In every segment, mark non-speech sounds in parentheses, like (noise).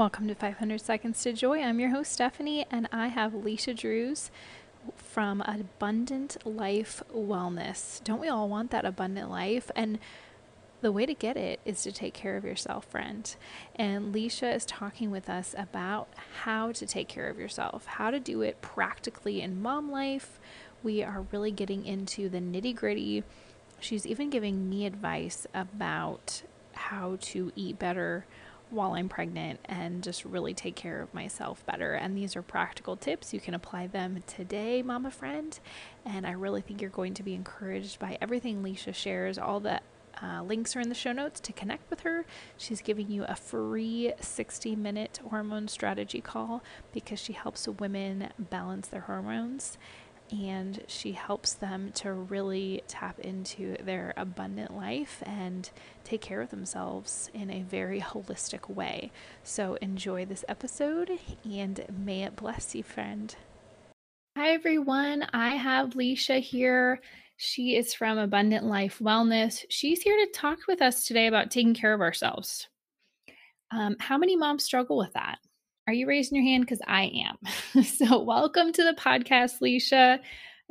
Welcome to 500 Seconds to Joy. I'm your host, Stephanie, and I have Leisha Drews from Abundant Life Wellness. Don't we all want that abundant life? And the way to get it is to take care of yourself, friend. And Leisha is talking with us about how to take care of yourself, how to do it practically in mom life. We are really getting into the nitty gritty. She's even giving me advice about how to eat better while I'm pregnant and just really take care of myself better. And these are practical tips. You can apply them today, mama friend. And I really think you're going to be encouraged by everything Leisha shares. All the uh, links are in the show notes to connect with her. She's giving you a free 60 minute hormone strategy call because she helps women balance their hormones and she helps them to really tap into their abundant life and take care of themselves in a very holistic way. So enjoy this episode and may it bless you, friend. Hi, everyone. I have Leisha here. She is from Abundant Life Wellness. She's here to talk with us today about taking care of ourselves. Um, how many moms struggle with that? Are you raising your hand? Because I am. (laughs) so, welcome to the podcast, Leisha.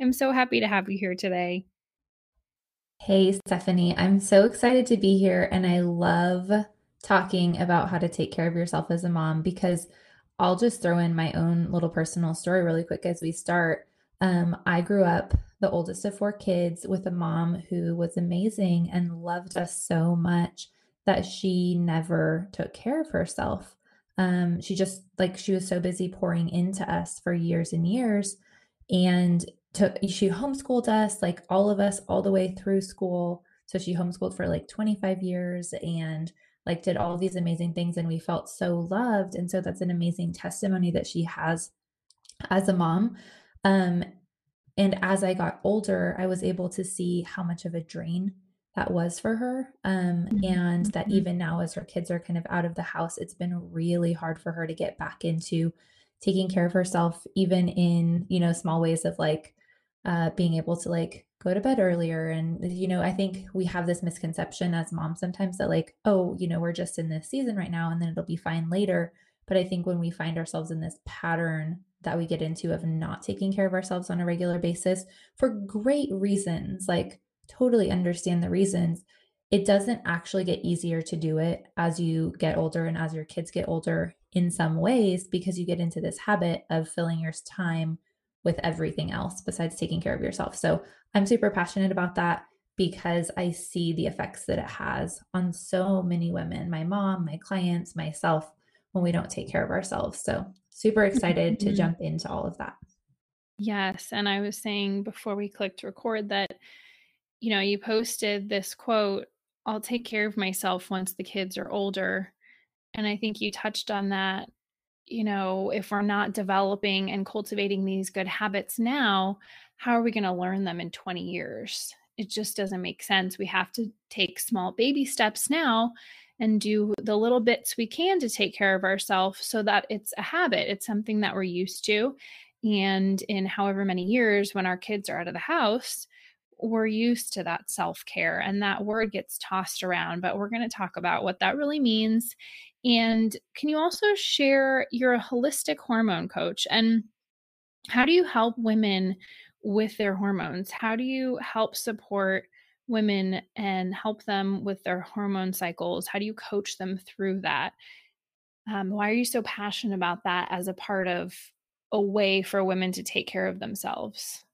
I'm so happy to have you here today. Hey, Stephanie. I'm so excited to be here. And I love talking about how to take care of yourself as a mom because I'll just throw in my own little personal story really quick as we start. Um, I grew up the oldest of four kids with a mom who was amazing and loved us so much that she never took care of herself um, she just like she was so busy pouring into us for years and years and took she homeschooled us like all of us all the way through school. So she homeschooled for like 25 years and like did all these amazing things and we felt so loved. And so that's an amazing testimony that she has as a mom. Um and as i got older i was able to see how much of a drain that was for her. Um, mm-hmm. And that mm-hmm. even now, as her kids are kind of out of the house, it's been really hard for her to get back into taking care of herself, even in, you know, small ways of like uh, being able to like go to bed earlier. And, you know, I think we have this misconception as moms sometimes that like, oh, you know, we're just in this season right now and then it'll be fine later. But I think when we find ourselves in this pattern that we get into of not taking care of ourselves on a regular basis for great reasons, like totally understand the reasons. It doesn't actually get easier to do it as you get older and as your kids get older in some ways because you get into this habit of filling your time with everything else besides taking care of yourself. So I'm super passionate about that because I see the effects that it has on so many women, my mom, my clients, myself, when we don't take care of ourselves. So super excited mm-hmm. to jump into all of that. Yes. And I was saying before we clicked record that you know, you posted this quote, I'll take care of myself once the kids are older. And I think you touched on that. You know, if we're not developing and cultivating these good habits now, how are we going to learn them in 20 years? It just doesn't make sense. We have to take small baby steps now and do the little bits we can to take care of ourselves so that it's a habit. It's something that we're used to. And in however many years, when our kids are out of the house, we're used to that self care and that word gets tossed around, but we're going to talk about what that really means. And can you also share you're a holistic hormone coach and how do you help women with their hormones? How do you help support women and help them with their hormone cycles? How do you coach them through that? Um, why are you so passionate about that as a part of a way for women to take care of themselves?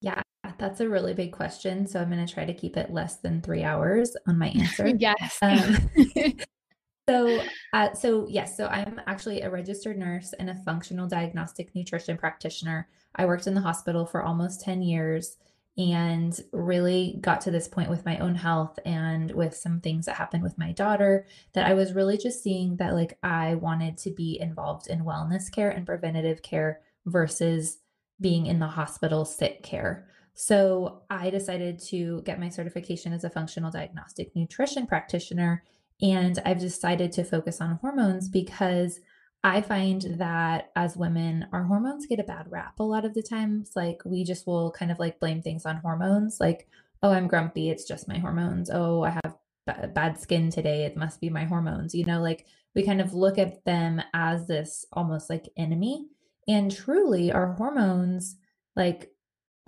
Yeah, that's a really big question. So I'm going to try to keep it less than three hours on my answer. (laughs) yes. Um, (laughs) (laughs) so, uh, so yes, so I'm actually a registered nurse and a functional diagnostic nutrition practitioner. I worked in the hospital for almost 10 years and really got to this point with my own health and with some things that happened with my daughter that I was really just seeing that like I wanted to be involved in wellness care and preventative care versus being in the hospital sick care. So I decided to get my certification as a functional diagnostic nutrition practitioner. And I've decided to focus on hormones because I find that as women, our hormones get a bad rap a lot of the times. Like we just will kind of like blame things on hormones. Like, oh, I'm grumpy. It's just my hormones. Oh, I have b- bad skin today. It must be my hormones. You know, like we kind of look at them as this almost like enemy. And truly, our hormones, like,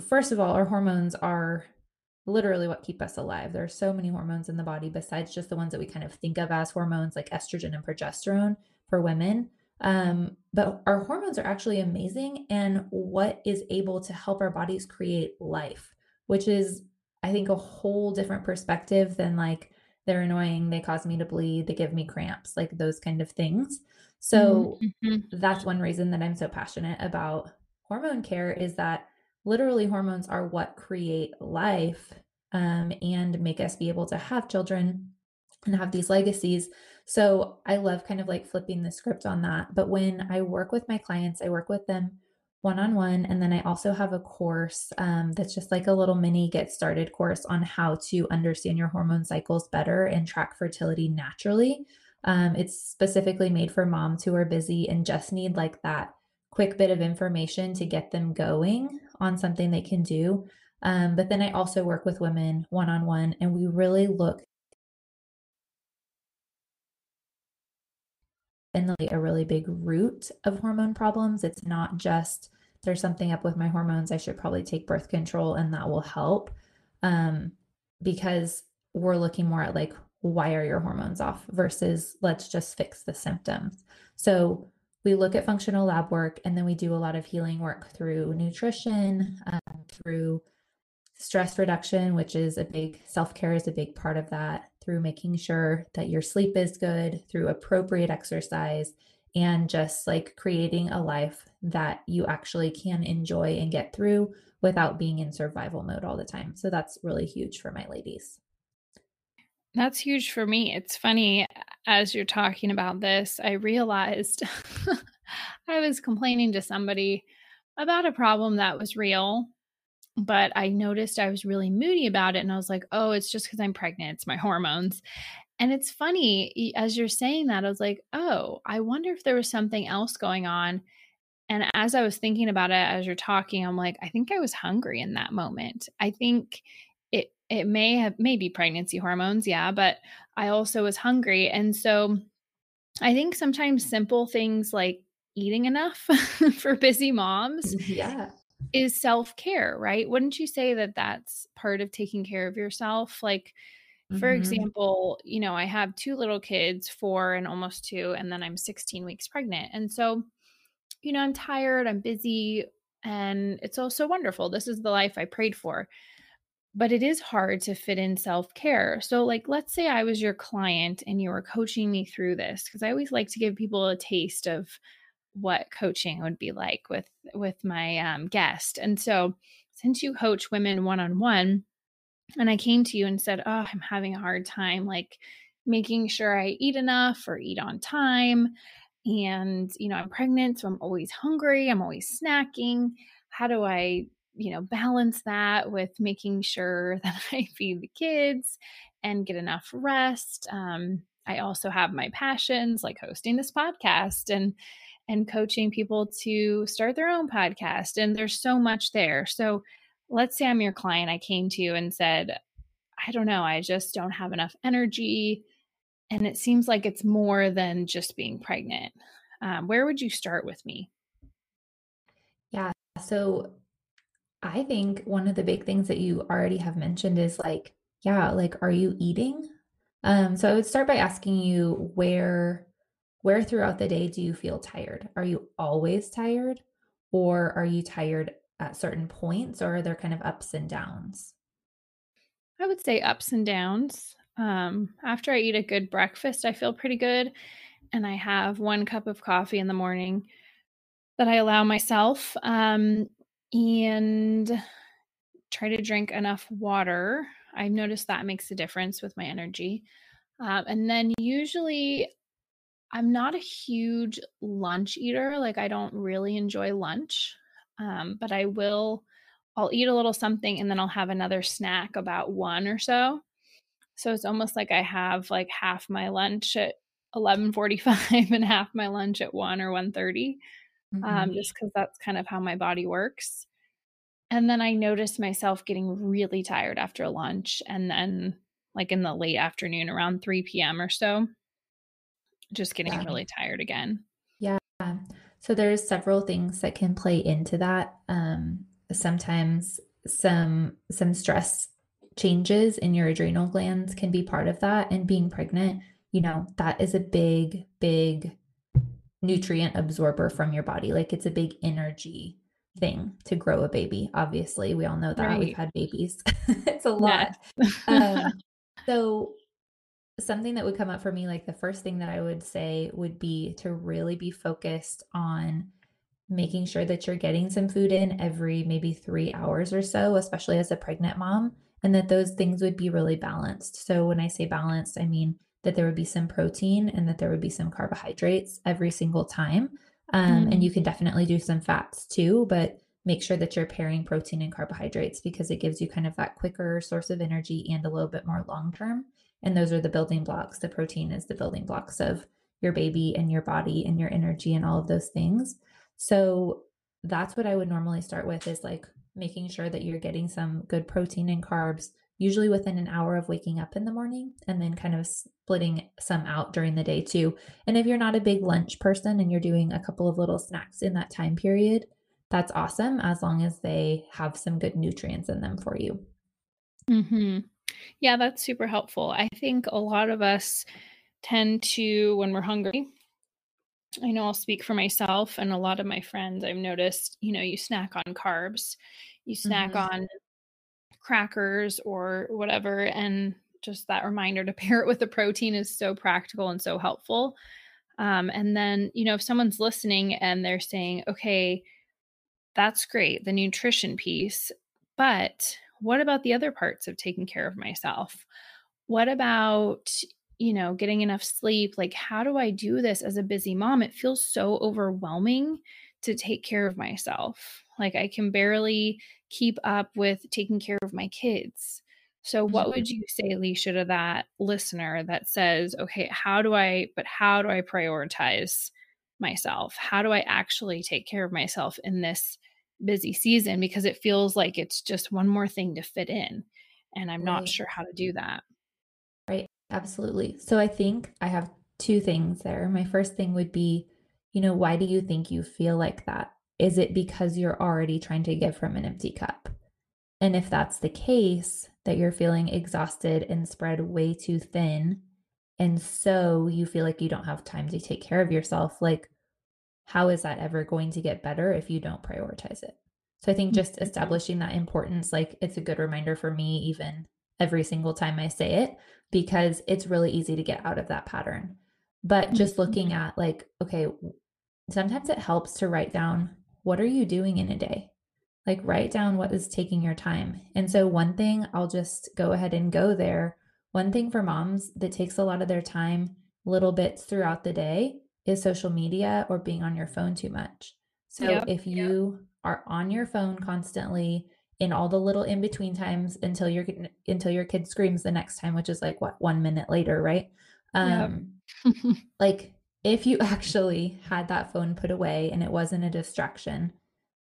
first of all, our hormones are literally what keep us alive. There are so many hormones in the body besides just the ones that we kind of think of as hormones, like estrogen and progesterone for women. Um, but our hormones are actually amazing and what is able to help our bodies create life, which is, I think, a whole different perspective than like they're annoying, they cause me to bleed, they give me cramps, like those kind of things. So mm-hmm. that's one reason that I'm so passionate about hormone care is that literally hormones are what create life um, and make us be able to have children and have these legacies. So I love kind of like flipping the script on that. But when I work with my clients, I work with them one on one. And then I also have a course um, that's just like a little mini get started course on how to understand your hormone cycles better and track fertility naturally. Um, it's specifically made for moms who are busy and just need like that quick bit of information to get them going on something they can do. Um, but then I also work with women one on one, and we really look in a really big root of hormone problems. It's not just there's something up with my hormones. I should probably take birth control and that will help. Um, because we're looking more at like, why are your hormones off versus let's just fix the symptoms. So we look at functional lab work and then we do a lot of healing work through nutrition, um, through stress reduction, which is a big self care, is a big part of that, through making sure that your sleep is good, through appropriate exercise, and just like creating a life that you actually can enjoy and get through without being in survival mode all the time. So that's really huge for my ladies. That's huge for me. It's funny as you're talking about this, I realized (laughs) I was complaining to somebody about a problem that was real, but I noticed I was really moody about it. And I was like, oh, it's just because I'm pregnant. It's my hormones. And it's funny, as you're saying that, I was like, oh, I wonder if there was something else going on. And as I was thinking about it as you're talking, I'm like, I think I was hungry in that moment. I think it it may have maybe pregnancy hormones, yeah, but I also was hungry. And so I think sometimes simple things like eating enough (laughs) for busy moms yeah is self-care, right? Wouldn't you say that that's part of taking care of yourself? Like for mm-hmm. example, you know, I have two little kids, 4 and almost 2, and then I'm 16 weeks pregnant. And so, you know, I'm tired, I'm busy, and it's also wonderful. This is the life I prayed for but it is hard to fit in self care. So, like, let's say I was your client and you were coaching me through this, because I always like to give people a taste of what coaching would be like with with my um, guest. And so, since you coach women one on one, and I came to you and said, "Oh, I'm having a hard time, like." making sure I eat enough or eat on time. And, you know, I'm pregnant, so I'm always hungry. I'm always snacking. How do I you know, balance that with making sure (laughs) that I feed the kids and get enough rest. Um, I also have my passions like hosting this podcast and and coaching people to start their own podcast and there's so much there. So let's say I'm your client I came to you and said I don't know, I just don't have enough energy and it seems like it's more than just being pregnant. Um, where would you start with me? Yeah. So I think one of the big things that you already have mentioned is like, yeah, like, are you eating? Um, so I would start by asking you where where throughout the day do you feel tired? Are you always tired? Or are you tired at certain points or are there kind of ups and downs? I would say ups and downs. Um, after I eat a good breakfast, I feel pretty good. And I have one cup of coffee in the morning that I allow myself. Um, and try to drink enough water. I've noticed that makes a difference with my energy. Um, and then usually I'm not a huge lunch eater. Like I don't really enjoy lunch, um, but I will. I'll eat a little something and then I'll have another snack about one or so. So it's almost like I have like half my lunch at 11:45 (laughs) and half my lunch at 1 or 1:30 um, mm-hmm. um, just because that's kind of how my body works. And then I noticed myself getting really tired after lunch and then like in the late afternoon around 3 p.m. or so. just getting yeah. really tired again. Yeah. So there's several things that can play into that. Um, sometimes some some stress changes in your adrenal glands can be part of that and being pregnant you know that is a big big nutrient absorber from your body. Like it's a big energy thing to grow a baby obviously. We all know that. Right. we've had babies. (laughs) It's a lot. Um, (laughs) so something that would come up for me like the first thing that i would say would be to really be focused on making sure that you're getting some food in every maybe three hours or so especially as a pregnant mom and that those things would be really balanced. So when i say balanced i mean that there would be some protein and that there would be some carbohydrates every single time um, mm. and you can definitely do some fats too but make sure that you're pairing protein and carbohydrates because it gives you kind of that quicker source of energy and a little bit more long term and those are the building blocks. The protein is the building blocks of your baby and your body and your energy and all of those things. So that's what I would normally start with is like making sure that you're getting some good protein and carbs, usually within an hour of waking up in the morning, and then kind of splitting some out during the day too. And if you're not a big lunch person and you're doing a couple of little snacks in that time period, that's awesome as long as they have some good nutrients in them for you. Mhm. Yeah, that's super helpful. I think a lot of us tend to, when we're hungry, I know I'll speak for myself and a lot of my friends, I've noticed, you know, you snack on carbs, you snack mm-hmm. on crackers or whatever. And just that reminder to (laughs) pair it with the protein is so practical and so helpful. Um, and then, you know, if someone's listening and they're saying, okay, that's great, the nutrition piece, but what about the other parts of taking care of myself? What about, you know, getting enough sleep? Like, how do I do this as a busy mom? It feels so overwhelming to take care of myself. Like, I can barely keep up with taking care of my kids. So, what mm-hmm. would you say, Leisha, to that listener that says, okay, how do I, but how do I prioritize myself? How do I actually take care of myself in this busy season because it feels like it's just one more thing to fit in. And I'm not sure how to do that. Right. Absolutely. So I think I have two things there. My first thing would be, you know, why do you think you feel like that? Is it because you're already trying to give from an empty cup? And if that's the case, that you're feeling exhausted and spread way too thin, and so you feel like you don't have time to take care of yourself, like how is that ever going to get better if you don't prioritize it? So I think just mm-hmm. establishing that importance, like it's a good reminder for me, even every single time I say it, because it's really easy to get out of that pattern. But just mm-hmm. looking at like, okay, sometimes it helps to write down what are you doing in a day? Like write down what is taking your time. And so one thing I'll just go ahead and go there. One thing for moms that takes a lot of their time, little bits throughout the day, is social media or being on your phone too much. So yep, if you yep. are on your phone constantly in all the little in between times until your until your kid screams the next time, which is like what 1 minute later, right? Um yep. (laughs) like if you actually had that phone put away and it wasn't a distraction,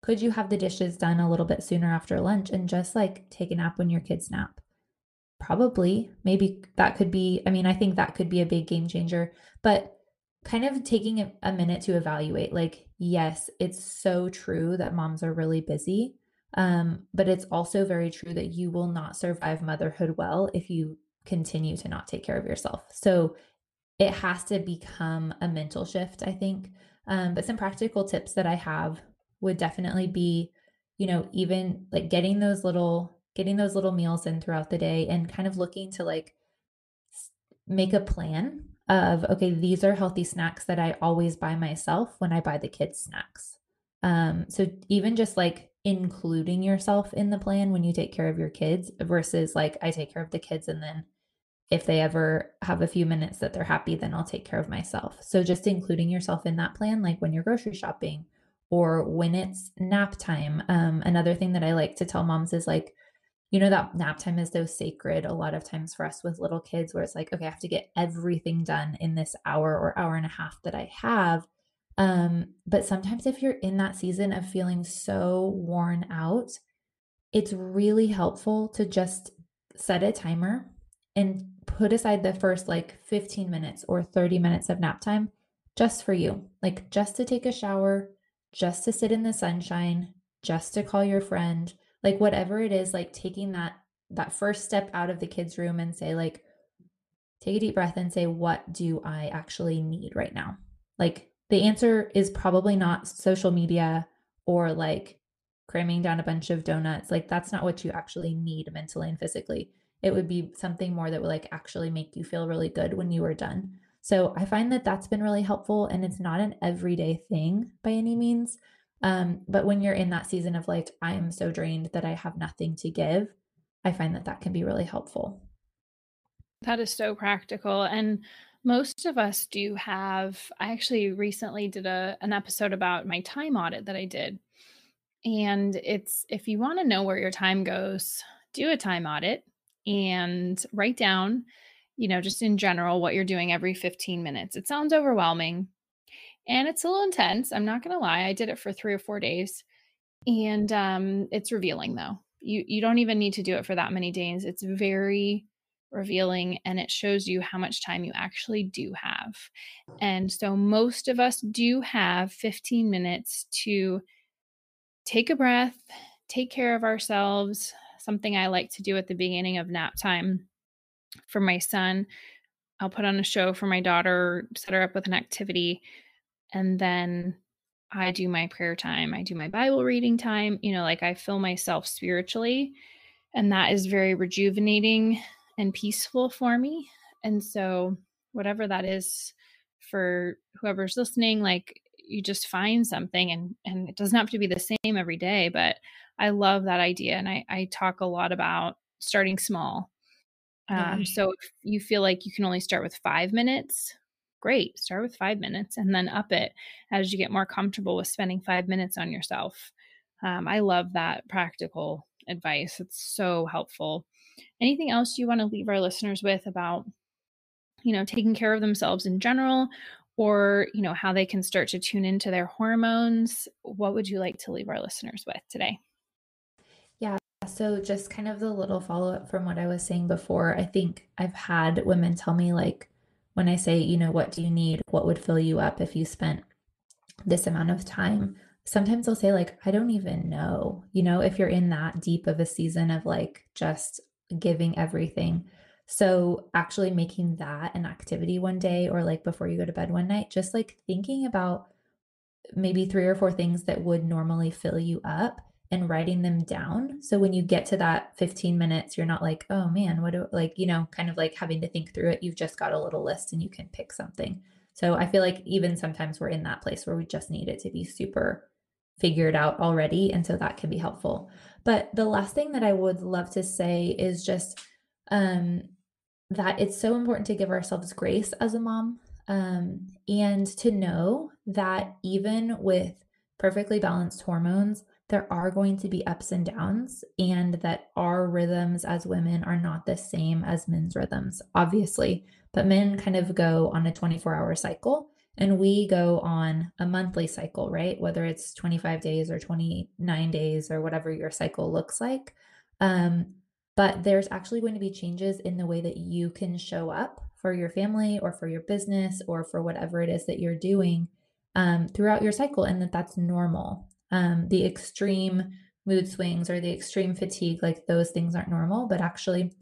could you have the dishes done a little bit sooner after lunch and just like take a nap when your kids nap? Probably. Maybe that could be, I mean, I think that could be a big game changer. But kind of taking a minute to evaluate like yes it's so true that moms are really busy um, but it's also very true that you will not survive motherhood well if you continue to not take care of yourself. So it has to become a mental shift i think. Um, but some practical tips that i have would definitely be you know even like getting those little getting those little meals in throughout the day and kind of looking to like make a plan of okay these are healthy snacks that i always buy myself when i buy the kids snacks. Um so even just like including yourself in the plan when you take care of your kids versus like i take care of the kids and then if they ever have a few minutes that they're happy then i'll take care of myself. So just including yourself in that plan like when you're grocery shopping or when it's nap time. Um another thing that i like to tell moms is like you know that nap time is so sacred a lot of times for us with little kids where it's like okay i have to get everything done in this hour or hour and a half that i have. Um but sometimes if you're in that season of feeling so worn out it's really helpful to just set a timer and put aside the first like 15 minutes or 30 minutes of nap time just for you, like just to take a shower, just to sit in the sunshine, just to call your friend, like whatever it is, like taking that that first step out of the kids' room and say like take a deep breath and say what do I actually need right now? Like the answer is probably not social media or like cramming down a bunch of donuts. Like that's not what you actually need mentally and physically it would be something more that would like actually make you feel really good when you were done. So I find that that's been really helpful and it's not an everyday thing by any means. Um, but when you're in that season of like, I am so drained that I have nothing to give, I find that that can be really helpful. That is so practical. And most of us do have, I actually recently did a, an episode about my time audit that I did. And it's if you want to know where your time goes, do a time audit and write down, you know, just in general what you're doing every 15 minutes. It sounds overwhelming and it's a little intense. I'm not going to lie. I did it for 3 or 4 days and um it's revealing though. You you don't even need to do it for that many days. It's very revealing and it shows you how much time you actually do have. And so most of us do have 15 minutes to take a breath, take care of ourselves, something I like to do at the beginning of nap time for my son. I'll put on a show for my daughter, set her up with an activity, and then I do my prayer time. I do my Bible reading time. You know, like I fill myself spiritually, and that is very rejuvenating and peaceful for me. And so, whatever that is for whoever's listening, like you just find something and and it doesn't have to be the same every day, but I love that idea. And I, I talk a lot about starting small. Um, So if you feel like you can only start with five minutes, great, start with five minutes and then up it as you get more comfortable with spending five minutes on yourself. Um, I love that practical advice. It's so helpful. Anything else you want to leave our listeners with about, you know, taking care of themselves in general or, you know, how they can start to tune into their hormones? What would you like to leave our listeners with today? Yeah. So, just kind of the little follow up from what I was saying before, I think I've had women tell me, like, when I say, you know, what do you need? What would fill you up if you spent this amount of time? Sometimes they'll say, like, I don't even know, you know, if you're in that deep of a season of like just giving everything. So, actually making that an activity one day or like before you go to bed one night, just like thinking about maybe three or four things that would normally fill you up and writing them down. So when you get to that 15 minutes, you're not like, oh man, what do like, you know, kind of like having to think through it. You've just got a little list and you can pick something. So I feel like even sometimes we're in that place where we just need it to be super figured out already. And so that can be helpful. But the last thing that I would love to say is just um, that it's so important to give ourselves grace as a mom um, and to know that even with perfectly balanced hormones, there are going to be ups and downs, and that our rhythms as women are not the same as men's rhythms, obviously. But men kind of go on a 24 hour cycle, and we go on a monthly cycle, right? Whether it's 25 days or 29 days or whatever your cycle looks like. Um, but there's actually going to be changes in the way that you can show up for your family or for your business or for whatever it is that you're doing um, throughout your cycle, and that that's normal um, the extreme mood swings or the extreme fatigue, like those things aren't normal. But actually,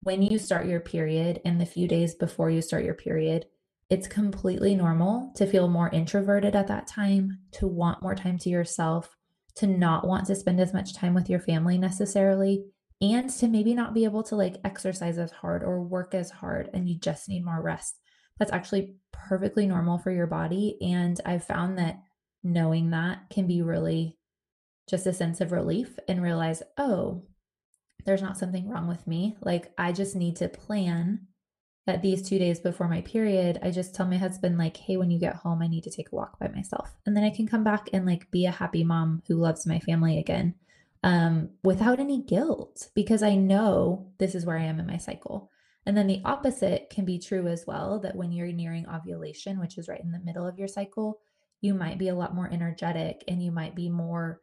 when you start your period and the few days before you start your period, it's completely normal to feel more introverted at that time, to want more time to yourself, to not want to spend as much time with your family necessarily, and to maybe not be able to like exercise as hard or work as hard and you just need more rest. That's actually perfectly normal for your body. And I've found that knowing that can be really just a sense of relief and realize, oh, there's not something wrong with me. Like, I just need to plan that these two days before my period, I just tell my husband, like, hey, when you get home, I need to take a walk by myself. And then I can come back and like be a happy mom who loves my family again um, without any guilt because I know this is where I am in my cycle. And then the opposite can be true as well that when you're nearing ovulation, which is right in the middle of your cycle, you might be a lot more energetic and you might be more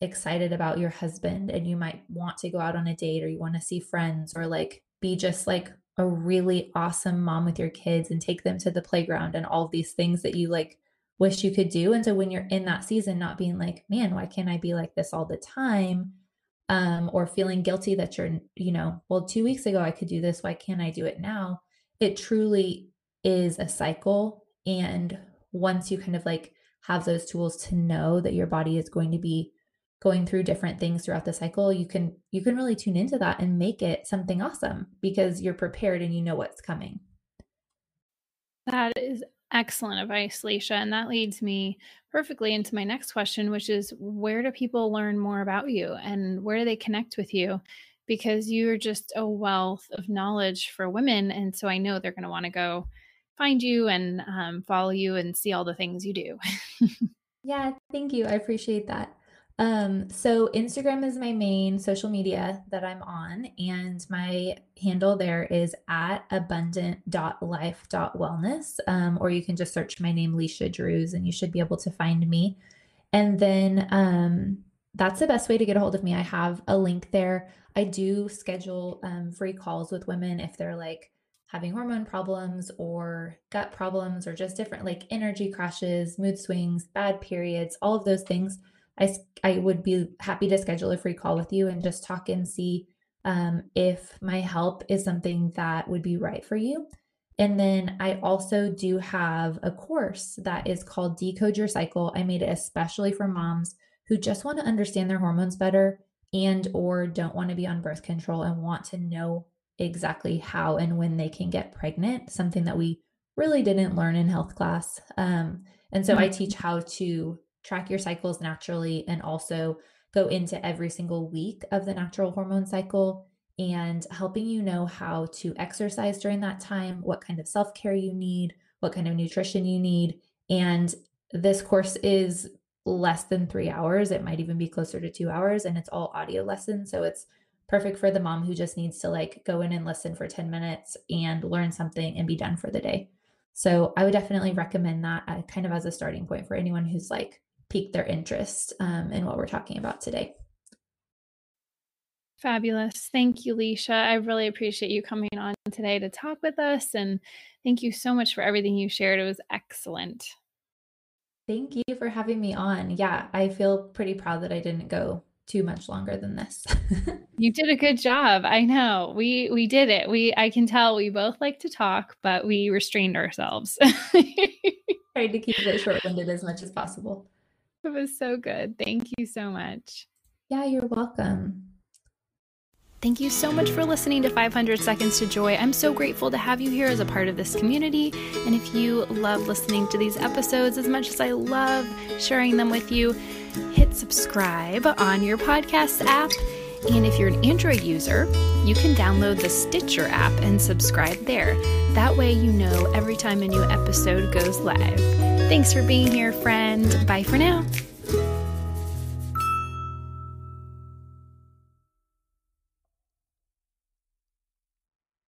excited about your husband and you might want to go out on a date or you want to see friends or like be just like a really awesome mom with your kids and take them to the playground and all these things that you like wish you could do. And so when you're in that season, not being like, man, why can't I be like this all the time? Um, or feeling guilty that you're, you know, well, two weeks ago I could do this. Why can't I do it now? It truly is a cycle. And once you kind of like have those tools to know that your body is going to be going through different things throughout the cycle you can you can really tune into that and make it something awesome because you're prepared and you know what's coming that is excellent advice leisha and that leads me perfectly into my next question which is where do people learn more about you and where do they connect with you? Because you're just a wealth of knowledge for women and so i know they're going to want to go find you and um, follow you and see all the things you do. (laughs) Yeah thank you i appreciate that um, so Instagram is my main social media that I'm on, and my handle there is at abundant.life.wellness. Um, or you can just search my name, Leisha Drews, and you should be able to find me. And then um, that's the best way to get a hold of me. I have a link there. I do schedule um, free calls with women if they're like having hormone problems or gut problems or just different like energy crashes, mood swings, bad periods, all of those things. I, I would be happy to schedule a free call with you and just talk and see um, if my help is something that would be right for you. And then I also do have a course that is called Decode Your Cycle. I made it especially for moms who just want to understand their hormones better and or don't want to be on birth control and want to know exactly how and when they can get pregnant, something that we really didn't learn in health class. Um, and so mm-hmm. I teach how to track your cycles naturally and also go into every single week of the natural hormone cycle and helping you know how to exercise during that time, what kind of self care you need, what kind of nutrition you need. And this course is less than three hours. It might even be closer to two hours, and it's all audio lessons. So it's perfect for the mom who just needs to like go in and listen for 10 minutes and learn something and be done for the day. So I would definitely recommend that uh, kind of as a starting point for anyone who's like pique their interest um, in what we're talking about today. Fabulous. Thank you, Leisha. I really appreciate you coming on today to talk with us. And thank you so much for everything you shared. It was excellent. Thank you for having me on. Yeah, I feel pretty proud that I didn't go too much longer than this. (laughs) you did a good job. I know. We we did it. We I can tell we both like to talk, but we restrained ourselves. (laughs) Tried to keep it short-winded as much as possible. It was so good. Thank you so much. Yeah, you're welcome. Thank you so much for listening to 500 Seconds to Joy. I'm so grateful to have you here as a part of this community. And if you love listening to these episodes as much as I love sharing them with you, hit subscribe on your podcast app. And if you're an Android user, you can download the Stitcher app and subscribe there. That way, you know every time a new episode goes live. Thanks for being here, friend. Bye for now.